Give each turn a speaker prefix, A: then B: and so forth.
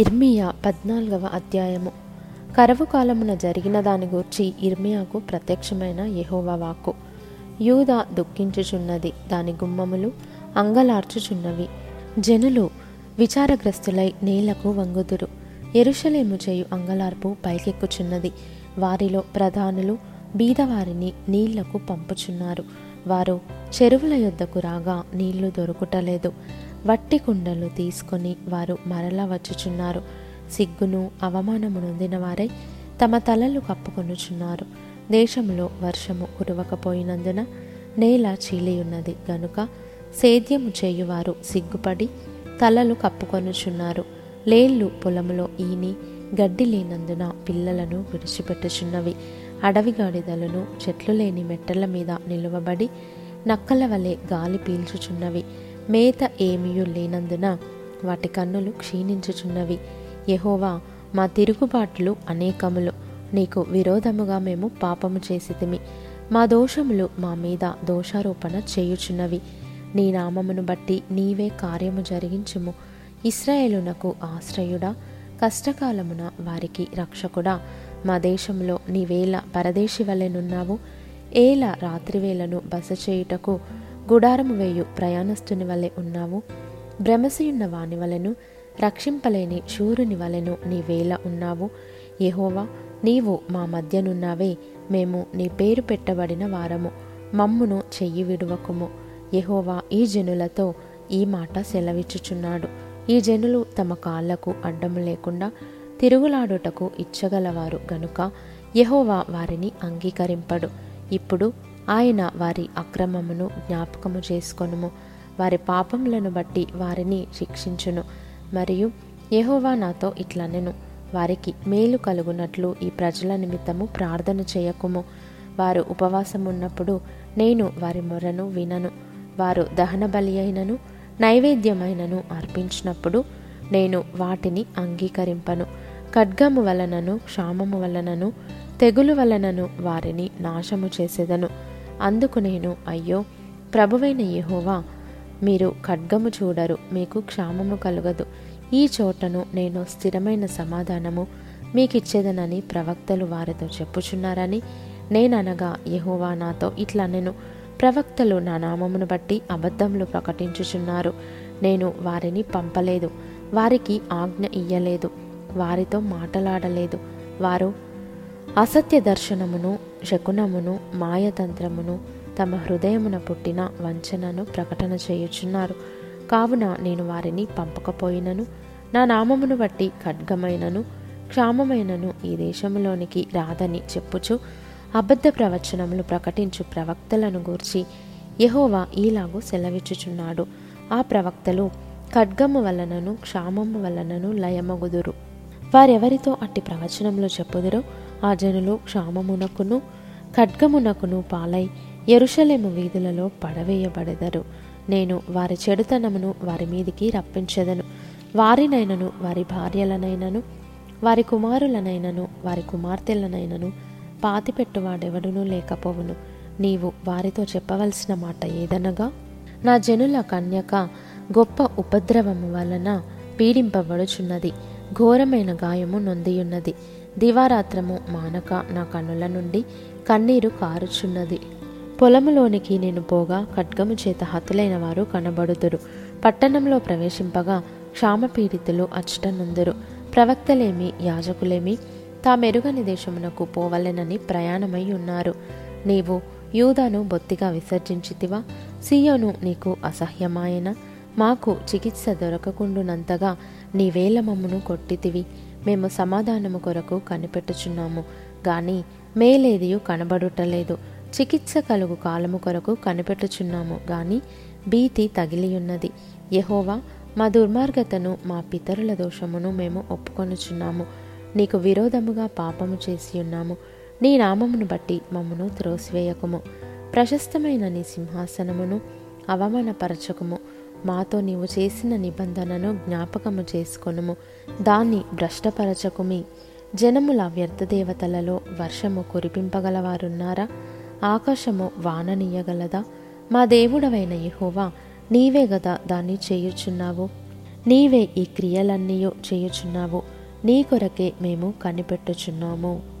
A: ఇర్మియా పద్నాలుగవ అధ్యాయము. కరవు కాలమున జరిగిన దాని గూర్చి ఇర్మియాకు ప్రత్యక్షమైన యెహోవా వాక్కు. యూదా దుఃఖించుచున్నది దాని గుమ్మములు అంగలార్చుచున్నవి. జనులు విచారగ్రస్తులై నేలకు వంగుదురు. ఎరుషలేము చేయు అంగలార్పు పైకెక్కుచున్నది. వారిలో ప్రధానులు బీదవారిని నీళ్ళకు పంపుచున్నారు. వారు చెరువుల యొద్దకు రాగా నీళ్ళు దొరుకుటలేదు. వట్టి కుండలు తీసుకొని వారు మరలా వచ్చుచున్నారు. సిగ్గును అవమానము నొందిన వారై తమ తలలు కప్పుకొనుచున్నారు. దేశంలో వర్షము కురవకపోయినందున నేల చీలియున్నది గనుక సేద్యము చేయువారు సిగ్గుపడి తలలు కప్పుకొనుచున్నారు. లేళ్ళు పొలములో ఈని గడ్డి లేనందున పిల్లలను విడిచిపెట్టుచున్నవి. అడవి గాడిదలను చెట్లు లేని మెట్టల మీద నిలువబడి నక్కల వలె గాలి పీల్చుచున్నవి. మేత ఏమీయు లేనందున వాటి కన్నులు క్షీణించుచున్నవి. యహోవా మా తిరుగుబాట్లు అనేకములు. నీకు విరోధముగా మేము పాపము చేసితిమి. మా దోషములు మా మీద దోషారోపణ చేయుచున్నవి. నీ నామమును బట్టి నీవే కార్యము జరిగించుము. ఇస్రాయేలునకు ఆశ్రయుడా కష్టకాలమున వారికి రక్షకుడా. మా దేశంలో నీవేళ పరదేశి వలెనున్నావు ఏల రాత్రివేళను బస చేయుటకు గుడారము వేయు ప్రయాణస్తుని వలె ఉన్నావు. భ్రమసియున్న వాని వలెను రక్షింపలేని శూరుని వలెను నీవేళ ఉన్నావు. యహోవా నీవు మా మధ్యనున్నావే. మేము నీ పేరు పెట్టబడిన వారము. మమ్మును చెయ్యి విడువకుము. యహోవా ఈ జనులతో ఈ మాట సెలవిచ్చుచున్నాడు. ఈ జనులు తమ కాళ్ళకు అడ్డము లేకుండా తిరుగులాడుటకు ఇచ్చగలవారు గనుక యహోవా వారిని అంగీకరింపడు. ఇప్పుడు ఆయన వారి అక్రమమును జ్ఞాపకము చేసుకొనుము. వారి పాపములను బట్టి వారిని శిక్షించును. మరియు యహోవా నాతో ఇట్లనెను. వారికి మేలు కలుగునట్లు ఈ ప్రజల నిమిత్తము ప్రార్థన చేయకుము. వారు ఉపవాసం ఉన్నప్పుడు నేను వారి మొరను వినను. వారు దహన బలి అయినను నైవేద్యమైనను అర్పించినప్పుడు నేను వాటిని అంగీకరింపను. ఖడ్గము వలనను క్షామము వలనను తెగులు వలనను వారిని నాశము చేసేదను. అందుకు నేను అయ్యో ప్రభువైన యహోవా మీరు ఖడ్గము చూడరు మీకు క్షామము కలుగదు. ఈ చోటను నేను స్థిరమైన సమాధానము మీకిచ్చేదనని ప్రవక్తలు వారితో చెప్పుచున్నారని నేననగా యహోవా నాతో ఇట్లా నేను. ప్రవక్తలు నా నామమును బట్టి అబద్ధములు ప్రకటించుచున్నారు. నేను వారిని పంపలేదు వారికి ఆజ్ఞ ఇయ్యలేదు వారితో మాటలాడలేదు. వారు అసత్య దర్శనమును శకునమును మాయతంత్రమును తమ హృదయమున పుట్టిన వంచనను ప్రకటన చేయుచున్నారు. కావున నేను వారిని పంపకపోయినను. నా నామమును బట్టి ఖడ్గమైనను. క్షామమైనను ఈ దేశంలోనికి రాదని చెప్పుచు అబద్ధ ప్రవచనములు ప్రకటించు ప్రవక్తలను గూర్చి యహోవా ఈలాగూ సెలవిచ్చుచున్నాడు. ఆ ప్రవక్తలు ఖడ్గము వలనను క్షామము వలనను లయమగుదురు. వారెవరితో అట్టి ప్రవచనములు చెప్పుదురో ఆ జనులు క్షామమునకును ఖడ్గమునకును పాలై ఎరుషలేము వీధులలో పడవేయబడెదరు. నేను వారి చెడుతనమును వారి మీదికి రప్పించెదను. వారినైనను వారి భార్యలనైనను వారి కుమారులనైనను వారి కుమార్తెలనైనను పాతిపెట్టువాడెవడునూ లేకపోవును. నీవు వారితో చెప్పవలసిన మాట ఏదనగా నా జనుల కన్యక గొప్ప ఉపద్రవము వలన పీడింపబడుచున్నది ఘోరమైన గాయము నొందియున్నది. దివారాత్రము మానక నా కన్నుల నుండి కన్నీరు కారుచున్నది. పొలములోనికి నేను పోగా ఖడ్గము చేత హతులైన వారు కనబడుదురు. పట్టణంలో ప్రవేశింపగా క్షామపీడితులు అచ్చటనుందురు. ప్రవక్తలేమి యాజకులేమి తామెరుగని దేశమునకు పోవలెనని ప్రయాణమై ఉన్నారు. నీవు యూదాను బొత్తిగా విసర్జించితివా? సీయోను నీకు అసహ్యమాయన? మాకు చికిత్స దొరకకుండునంతగా నీవేల మమ్మును కొట్టితివి? మేము సమాధానము కొరకు కనిపెట్టుచున్నాము గాని మేలేదియు కనబడుటలేదు. చికిత్స కలుగు కాలము కొరకు కనిపెట్టుచున్నాము గాని భీతి తగిలియున్నది. యహోవా మా దుర్మార్గతను మా పితరుల దోషమును మేము ఒప్పుకొనుచున్నాము. నీకు విరోధముగా పాపము చేసి ఉన్నాము నీ నామమును బట్టి మమ్మను త్రోసివేయకుము. ప్రశస్తమైన నీ సింహాసనమును అవమానపరచకుము. మాతో నీవు చేసిన నిబంధనను జ్ఞాపకము చేసుకొనుము. దాన్ని భ్రష్టపరచకుమి. జనముల వ్యర్థ దేవతలలో వర్షము కురిపింపగలవారున్నారా? ఆకాశము వాననీయగలదా? మా దేవుడవైన యహోవా నీవే గదా దాన్ని చేయుచున్నావు. నీవే ఈ క్రియలన్నీ చేయుచున్నావు. నీ కొరకే మేము కనిపెట్టుచున్నాము.